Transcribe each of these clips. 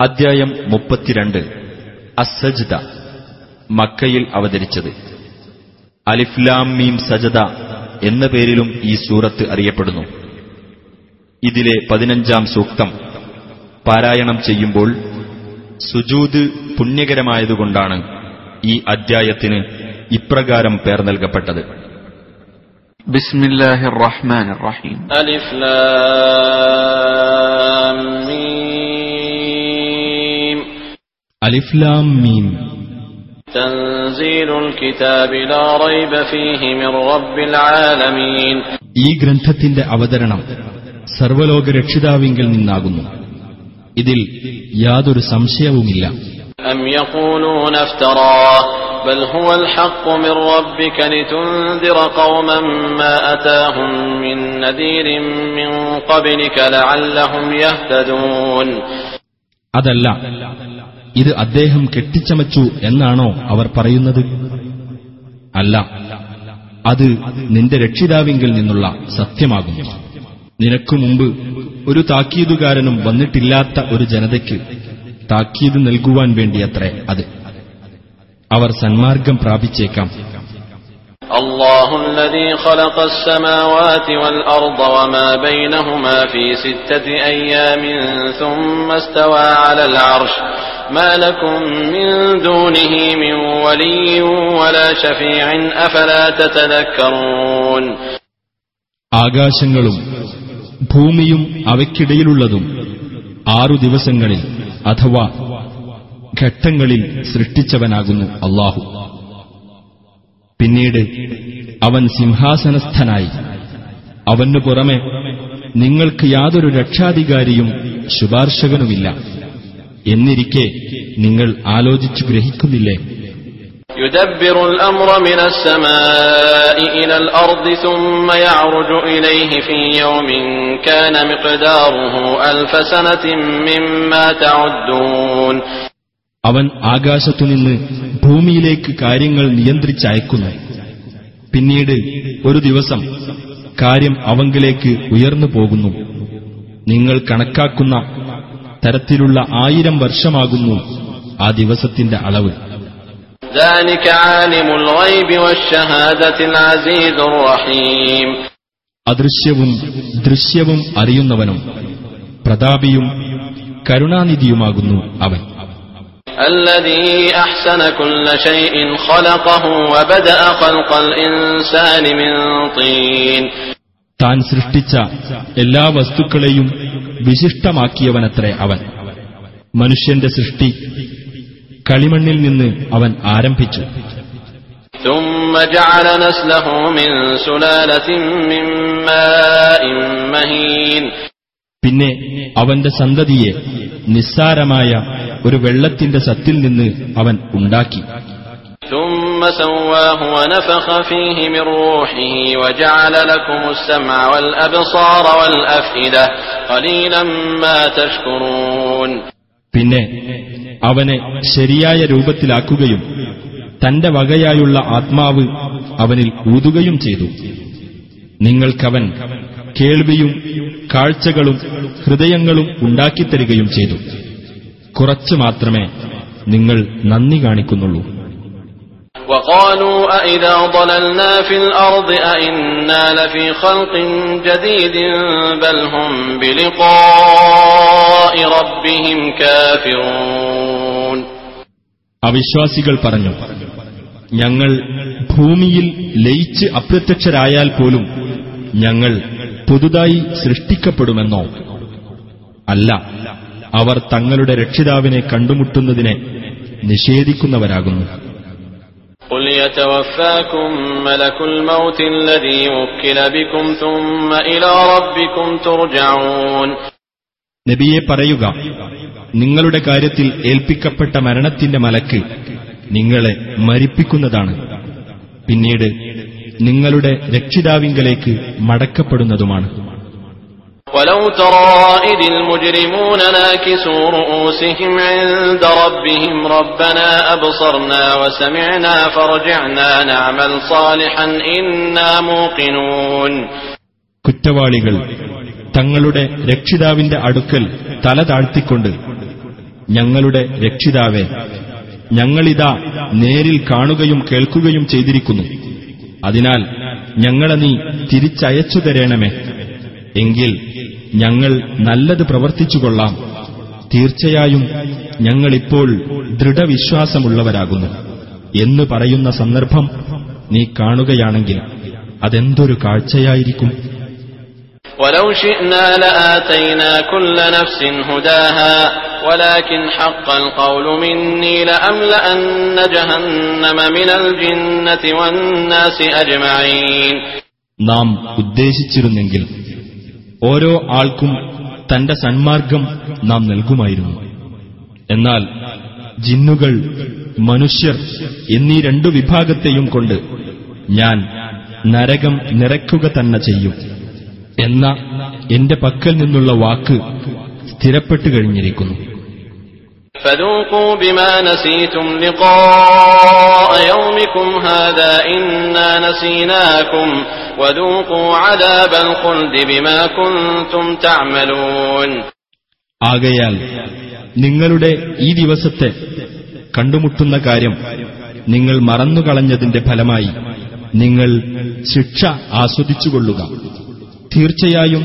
അധ്യായം മുപ്പത്തിരണ്ട്. അസജ്ദ മക്കയിൽ അവതരിച്ചത്. അലിഫ്ലാം മീം സജദ എന്ന പേരിലും ഈ സൂറത്ത് അറിയപ്പെടുന്നു. ഇതിലെ പതിനഞ്ചാം സൂക്തം പാരായണം ചെയ്യുമ്പോൾ സുജൂദ് പുണ്യകരമായതുകൊണ്ടാണ് ഈ അധ്യായത്തിന് ഇപ്രകാരം പേർ നൽകപ്പെട്ടത്. ബിസ്മില്ലാഹിർ റഹ്മാൻ റഹീം. അലിഫ്ലാം رب العالمين ഈ ഗ്രന്ഥത്തിന്റെ അവതരണം സർവലോക രക്ഷിതാവിങ്കിൽ നിന്നാകുന്നു ഇതിൽ യാതൊരു സംശയവുമില്ല أم يقولون افتراه بل هو الحق من ربك لتنذر قوما ما أتاهم من نذير من قبلك لعلهم يهتدون അതല്ല ഇത് അദ്ദേഹം കെട്ടിച്ചമച്ചു എന്നാണോ അവർ പറയുന്നത് അല്ല അത് നിന്റെ രക്ഷിതാവിങ്കിൽ നിന്നുള്ള സത്യമാകുന്നു നിനക്കു മുമ്പ് ഒരു താക്കീതുകാരനും വന്നിട്ടില്ലാത്ത ഒരു ജനതയ്ക്ക് താക്കീത് നൽകുവാൻ വേണ്ടിയത്രേ അത് അവർ സന്മാർഗം പ്രാപിച്ചേക്കാം الله الذي خلق السماوات والأرض وما بينهما في ستة أيام ثم استوى على العرش ما لكم من دونه من ولي ولا شفيع أفلا تتذكرون ആകാശങ്ങളും ഭൂമിയും അവയ്ക്കിടയിലുള്ളതും ആറു ദിവസങ്ങളിൽ അഥവാ ഘട്ടങ്ങളിൽ സൃഷ്ടിച്ചവനാകുന്നു അള്ളാഹു പിന്നീട് അവൻ സിംഹാസനസ്ഥനായി അവനു പുറമെ നിങ്ങൾക്ക് യാതൊരു രക്ഷാധികാരിയും ശുപാർശകനുമില്ല എന്നിരിക്കെ നിങ്ങൾ ആലോചിച്ചു ഗ്രഹിക്കുന്നില്ലേ يدبر الأمر من السماء إلى الأرض ثم يعرج إليه في يوم كان مقداره ألف سنة مما تعدون അവൻ ആകാശത്തുനിന്ന് ഭൂമിയിലേക്ക് കാര്യങ്ങൾ നിയന്ത്രിച്ചയക്കുന്നു പിന്നീട് ഒരു ദിവസം കാര്യം അവങ്കിലേക്ക് ഉയർന്നു പോകുന്നു നിങ്ങൾ കണക്കാക്കുന്ന തരത്തിലുള്ള ആയിരം വർഷമാകുന്നു ആ ദിവസത്തിന്റെ അളവ് ذلك عالم الغيب والشهادة العزيز الرحيم അദൃശ്യവും ദൃശ്യവും അറിയുന്നവനും പ്രതാപിയും കരുണാനിധിയുമാകുന്നു അവൻ الذي أحسن كل شيء خلقه وبدأ خلق الإنسان من طين താൻ സൃഷ്ടിച്ച എല്ലാ വസ്തുക്കളെയും വിശിഷ്ടമാക്കിയവനത്രേ അവൻ. മനുഷ്യന്റെ സൃഷ്ടി കളിമണ്ണിൽ നിന്ന് അവൻ ആരംഭിച്ചു. പിന്നെ അവന്റെ സന്തതിയെ നിസ്സാരമായ ഒരു വെള്ളത്തിന്റെ സത്തിൽ നിന്ന് അവൻ ഉണ്ടാക്കി. ثم سواه ونفخ فيه من روحه وجعل لكم السمع والأبصار والأفئدة قليلا ما تشكرون പിന്നെ അവനെ ശരിയായ രൂപത്തിലാക്കുകയും തന്റെ വകയായുള്ള ആത്മാവ് അവനിൽ ഊതുകയും ചെയ്തു നിങ്ങൾക്കവൻ കേൾവിയും കാഴ്ചകളും ഹൃദയങ്ങളും ഉണ്ടാക്കിത്തരികയും ചെയ്തു കുറച്ചു മാത്രമേ നിങ്ങൾ നന്ദി കാണിക്കുന്നുള്ളൂ وقالوا أئذا ضللنا في الأرض أئنا لفي خلق جديد بل هم بلقاء ربهم كافرون അവിശ്വാസികൾ പറഞ്ഞു ഞങ്ങൾ ഭൂമിയിൽ ലയിച്ച് അപ്രത്യക്ഷരായാൽ പോലും ഞങ്ങൾ പുതുതായി സൃഷ്ടിക്കപ്പെടുമെന്നോ അല്ല അവർ തങ്ങളുടെ രക്ഷിതാവിനെ കണ്ടുമുട്ടുന്നതിനെ നിഷേധിക്കുന്നവരാകുന്നു قل يتوفاكم ملك الموت الذي وكل بكم ثم إلى ربكم ترجعون നബിയെ പറയുക നിങ്ങളുടെ കാര്യത്തിൽ ഏൽപ്പിക്കപ്പെട്ട മരണത്തിന്റെ മലക്ക് നിങ്ങളെ മരിപ്പിക്കുന്നതാണ് പിന്നീട് നിങ്ങളുടെ രക്ഷിതാവിങ്കലേക്ക് മടക്കപ്പെടുന്നതുമാണ് ولو ترى إذ المجرمون ناكسوا رؤوسهم عند ربهم ربنا أبصرنا وسمعنا فرجعنا نعمل صالحا إنا موقنون കുറ്റവാളികൾ തങ്ങളുടെ രക്ഷിതാവിന്റെ അടുക്കൽ തല താഴ്ത്തിക്കൊണ്ട് ഞങ്ങളുടെ രക്ഷിതാവേ ഞങ്ങളിതാ നേരിൽ കാണുകയും കേൾക്കുകയും ചെയ്തിരിക്കുന്നു അതിനാൽ ഞങ്ങളെ നീ തിരിച്ചയച്ചു തരേണമേ എങ്കിൽ ഞങ്ങൾ നല്ലത് പ്രവർത്തിച്ചുകൊള്ളാം തീർച്ചയായും ഞങ്ങളിപ്പോൾ ദൃഢവിശ്വാസമുള്ളവരാകുന്നു എന്ന് പറയുന്ന സന്ദർഭം നീ കാണുകയാണെങ്കിൽ അതെന്തൊരു കാഴ്ചയായിരിക്കും ولو شئنا لآتينا كل نفس هداها ولكن حق القول مني لأملأن جهنم من الجنة والناس أجمعين നാം ഉദ്ദേശിച്ചിരുന്നെങ്കിൽ ഓരോ ആൾക്കും തന്റെ സന്മാർഗം നാം നൽകുമായിരുന്നു. എന്നാൽ ജിന്നുകൾ മനുഷ്യർ എന്നീ രണ്ടു വിഭാഗത്തെയും കൊണ്ട് ഞാൻ നരകം നിറയ്ക്കുക തന്നെ ചെയ്യും. എന്ന എന്റെ പക്കൽ നിന്നുള്ള വാക്ക് സ്ഥിരപ്പെട്ടു കഴിഞ്ഞിരിക്കുന്നു. فذوقوا بما نسيتم لقاء يومكم هذا إنا نسيناكم وذوقوا عذاب الخلد بما كنتم تعملون ആകയാൽ നിങ്ങളുടെ ഈ ദിവസത്തെ കണ്ടുമുട്ടുന്ന കാര്യം നിങ്ങൾ മറന്നുകളഞ്ഞതിന്റെ ഫലമായി നിങ്ങൾ ശിക്ഷ ആസ്വദിച്ചുകൊള്ളുക തീർച്ചയായും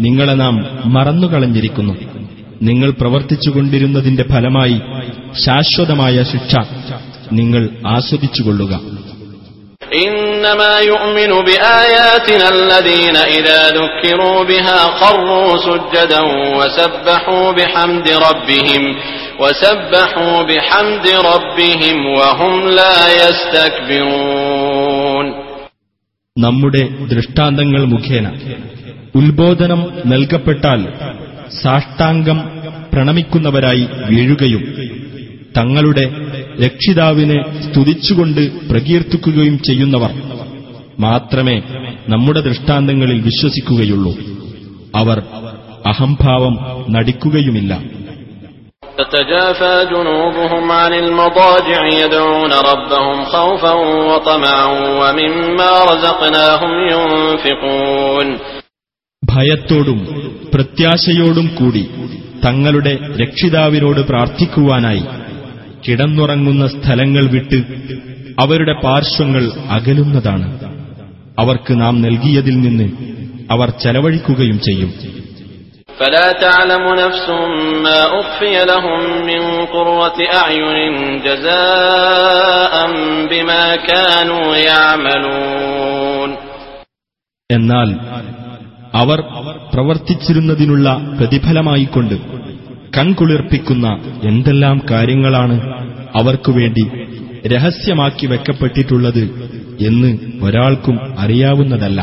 നിങ്ങളെ നാം മറന്നുകളഞ്ഞിരിക്കുന്നു നിങ്ങൾ പ്രവർത്തിച്ചുകൊണ്ടിരുന്നതിന്റെ ഫലമായി ശാശ്വതമായ ശിക്ഷ നിങ്ങൾ ആസ്വദിച്ചുകൊള്ളുക إنما يؤمن بآياتنا الذين إذا ذكروا بها خروا سجدا وسبحوا بحمد ربهم وسبحوا بحمد ربهم وهم لا يستكبرون നമ്മുടെ ദൃഷ്ടാന്തങ്ങൾ മുഖേന ഉത്ബോധനം നൽകപ്പെട്ടാൽ സാഷ്ടാംഗം പ്രണമിക്കുന്നവരായി വീഴുകയും തങ്ങളുടെ രക്ഷിതാവിനെ സ്തുതിച്ചുകൊണ്ട് പ്രകീർത്തിക്കുകയും ചെയ്യുന്നവർ മാത്രമേ നമ്മുടെ ദൃഷ്ടാന്തങ്ങളിൽ വിശ്വസിക്കുകയുള്ളൂ അവർ അഹംഭാവം നടിക്കുകയുമില്ല تتجافى جنوبهم عن المضاجع يدعون ربهم خوفا وطمعا ومما رزقناهم ينفقون ഭയത്തോടും പ്രത്യാശയോടും കൂടി തങ്ങളുടെ രക്ഷിതാവിനോട് പ്രാർത്ഥിക്കുവാനായി കിടന്നുറങ്ങുന്ന സ്ഥലങ്ങൾ വിട്ട് അവരുടെ പാർശ്വങ്ങൾ അകലുന്നതാണ് അവർക്ക് നാം നൽകിയതിൽ നിന്ന് അവർ ചെലവഴിക്കുകയും ചെയ്യും فلا تعلم نفس ما أخفي لهم من قرة أعين جزاء بما كانوا يعملون എന്നാൽ അവർ പ്രവർത്തിച്ചിരുന്നതിനുള്ള പ്രതിഫലമായിക്കൊണ്ട് കൺകുളിർപ്പിക്കുന്ന എന്തെല്ലാം കാര്യങ്ങളാണ് അവർക്കുവേണ്ടി രഹസ്യമാക്കി വെക്കപ്പെട്ടിട്ടുള്ളത് എന്ന് ഒരാൾക്കും അറിയാവുന്നതല്ല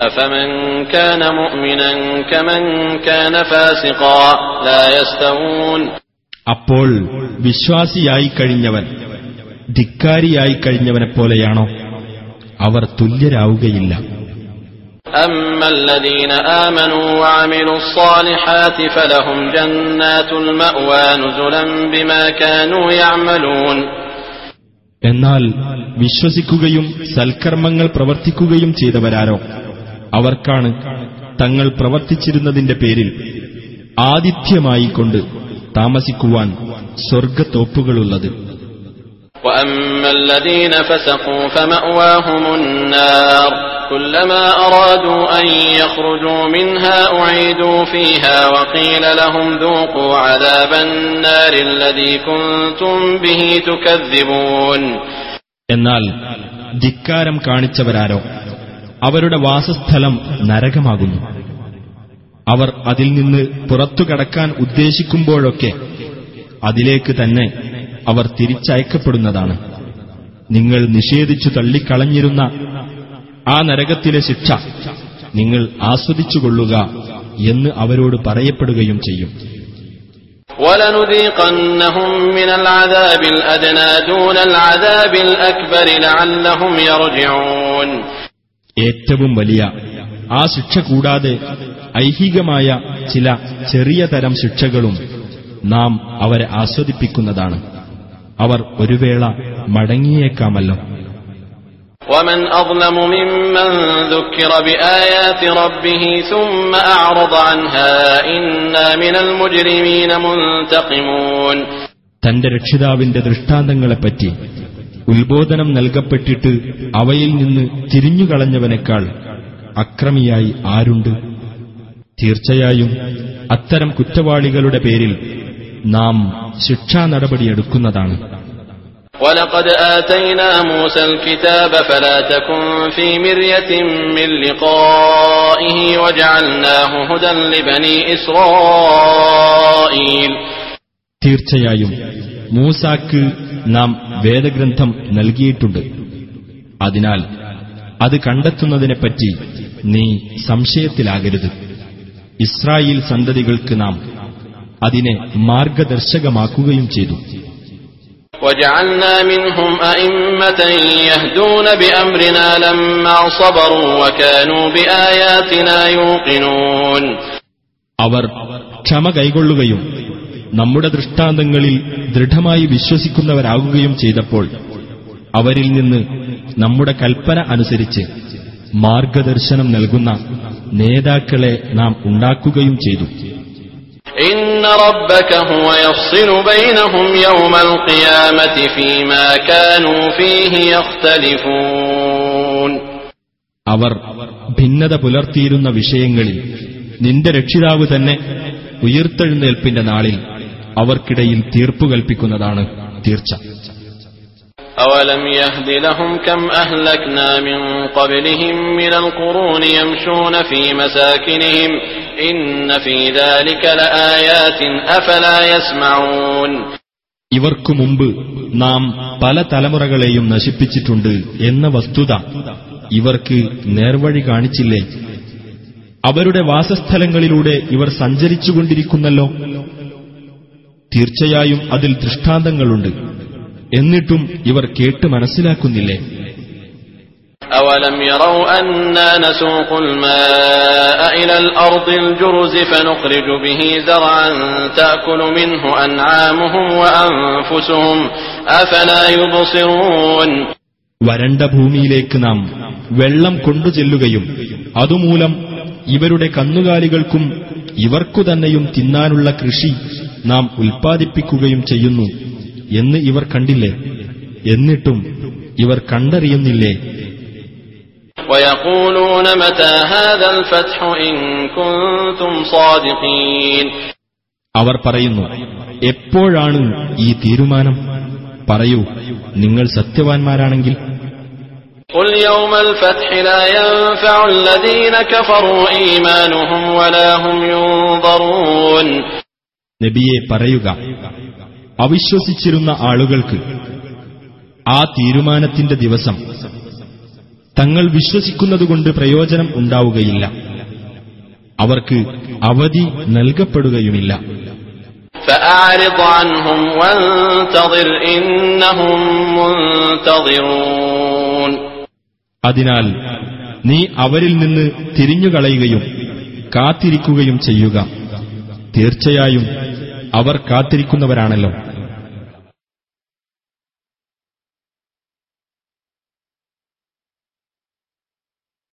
أفمن كان مؤمنا كمن كان فاسقا لا يستوون അപ്പോൾ വിശ്വാസിയായി കഴിഞ്ഞവൻ ധിക്കാരിയായി കഴിഞ്ഞവനെപ്പോലെയാണോ അവർ തുല്യരാവുകയില്ല أما الذين آمنوا وعملوا الصالحات فلهم جنات المأوى نزلا بما كانوا يعملون എന്നാൽ വിശ്വസിക്കുകയും സൽക്കർമ്മങ്ങൾ പ്രവർത്തിക്കുകയും ചെയ്തവരാരോ അവർക്കാണ് തങ്ങൾ പ്രവർത്തിച്ചിരുന്നതിന്റെ പേരിൽ ആതിഥ്യമായി കൊണ്ട് താമസിക്കുവാൻ സ്വർഗത്തോപ്പുകളുള്ളത് وأما الذين فسقوا فمأواهم النار كلما أرادوا أن يخرجوا منها أعيدوا فيها وقيل لهم ذوقوا عذاب النار الذي كنتم به تكذبون എന്നാൽ ധിക്കാരം കാണിച്ചവരാരോ അവരുടെ വാസസ്ഥലം നരകമാകുന്നു അവർ അതിൽ നിന്ന് പുറത്തു കടക്കാൻ ഉദ്ദേശിക്കുമ്പോഴൊക്കെ അതിലേക്ക് തന്നെ അവർ തിരിച്ചയക്കപ്പെടുന്നതാണ് നിങ്ങൾ നിഷേധിച്ചു തള്ളിക്കളഞ്ഞിരുന്ന ആ നരകത്തിലെ ശിക്ഷ നിങ്ങൾ ആസ്വദിച്ചുകൊള്ളുക എന്ന് അവരോട് പറയപ്പെടുകയും ചെയ്യും. ഏറ്റവും വലിയ ആ ശിക്ഷ കൂടാതെ ഐഹികമായ ചില ചെറിയ തരം ശിക്ഷകളും നാം അവരെ ആസ്വദിപ്പിക്കുന്നതാണ്. അവർ ഒരു വേള മടങ്ങിയേക്കാമല്ലോ. ومن أظلم ممن ذكر بآيات ربه ثم أعرض عنها إنا من المجرمين منتقمون തന്റെ രക്ഷിതാവിന്റെ ദൃഷ്ടാന്തങ്ങളെപ്പറ്റി ഉത്ബോധനം നൽകപ്പെട്ടിട്ട് അവയിൽ നിന്ന് തിരിഞ്ഞുകളഞ്ഞവനേക്കാൾ അക്രമിയായി ആരുണ്ട് തീർച്ചയായും അത്തരം കുറ്റവാളികളുടെ പേരിൽ നാം ശിക്ഷാ നടപടിയെടുക്കുന്നതാണ് ولقد آتينا موسى الكتاب فلا تكن في مرية من لقائه وجعلناه هدى لبني إسرائيل തീർച്ചയായും മൂസാക്ക് നാം വേദഗ്രന്ഥം നൽകിയിട്ടുണ്ട് അതിനാൽ അത് കണ്ടെത്തുന്നതിനെപ്പറ്റി നീ സംശയത്തിലാകരുത് ഇസ്രായേൽ സന്തതികൾക്ക് നാം അതിനെ മാർഗദർശകമാക്കുകയും ചെയ്തു وجعلنا منهم أئمة يهدون بأمرنا لما صبروا وكانوا بآياتنا يوقنون അവർ ക്ഷമ കൈകൊള്ളുകയും നമ്മുടെ ദൃഷ്ടാന്തങ്ങളിൽ ദൃഢമായി വിശ്വസിക്കുന്നവരാകുകയും ചെയ്തപ്പോൾ അവരിൽ നിന്ന് നമ്മുടെ കൽപ്പന അനുസരിച്ച് മാർഗദർശനം നൽകുന്ന നേതാക്കളെ നാം ഉണ്ടാക്കുകയും ചെയ്തു അവർ ഭിന്നത പുലർത്തിയിരുന്ന വിഷയങ്ങളിൽ നിന്റെ രക്ഷിതാവ് തന്നെ ഉയർത്തെഴുന്നേൽപ്പിന്റെ നാളിൽ അവർക്കിടയിൽ തീർപ്പു കൽപ്പിക്കുന്നതാണ് തീർച്ച. أولم يهد لهم كم أهلكنا من قبلهم من القرون يمشون في مساكنهم إن في ذلك لآيات أفلا يسمعون ഇവർക്കു മുമ്പ് നാം പല തലമുറകളെയും നശിപ്പിച്ചിട്ടുണ്ട് എന്ന വസ്തുത ഇവർക്ക് നേർവഴി കാണിച്ചില്ലേ അവരുടെ വാസസ്ഥലങ്ങളിലൂടെ ഇവർ സഞ്ചരിച്ചുകൊണ്ടിരിക്കുന്നല്ലോ തീർച്ചയായും അതിൽ ദൃഷ്ടാന്തങ്ങളുണ്ട് എന്നിട്ടും ഇവർ കേട്ട് മനസ്സിലാക്കുന്നില്ലേ أولم يروا أنا نسوق الماء إلى الأرض الجرز فنخرج به زرعا تأكل منه أنعامهم وأنفسهم أفلا يبصرون വരണ്ട ഭൂമിയിലേക്ക് നാം വെള്ളം കൊണ്ടുചെല്ലുകയും അതുമൂലം ഇവരുടെ കന്നുകാലികൾക്കും ഇവർക്കു തന്നെയും തിന്നാനുള്ള കൃഷി നാം ഉൽപ്പാദിപ്പിക്കുകയും ചെയ്യുന്നു എന്ന് ഇവർ കണ്ടില്ലേ എന്നിട്ടും ഇവർ കണ്ടറിയുന്നില്ലേ ويقولون متى هذا الفتح إن كنتم صادقين അവർ പറയുന്നു എപ്പോഴാണ് ഈ തീരുമാനം പറയൂ നിങ്ങൾ സത്യവാൻമാരാണെങ്കിൽ قل يوم الفتح لا ينفع الذين كفروا إيمانهم ولا هم ينظرون നബിയെ പറയുക അവിശ്വസിച്ചിരുന്ന ആളുകൾക്ക് ആ തീരുമാനത്തിന്റെ ദിവസം തങ്ങൾ വിശ്വസിക്കുന്നതുകൊണ്ട് പ്രയോജനം ഉണ്ടാവുകയില്ല. അവർക്ക് അവധി നൽകപ്പെടുകയുമില്ല. അതിനാൽ നീ അവരിൽ നിന്ന് തിരിഞ്ഞുകളയുകയും കാത്തിരിക്കുകയും ചെയ്യുക. തീർച്ചയായും അവർ കാത്തിരിക്കുന്നവരാണല്ലോ.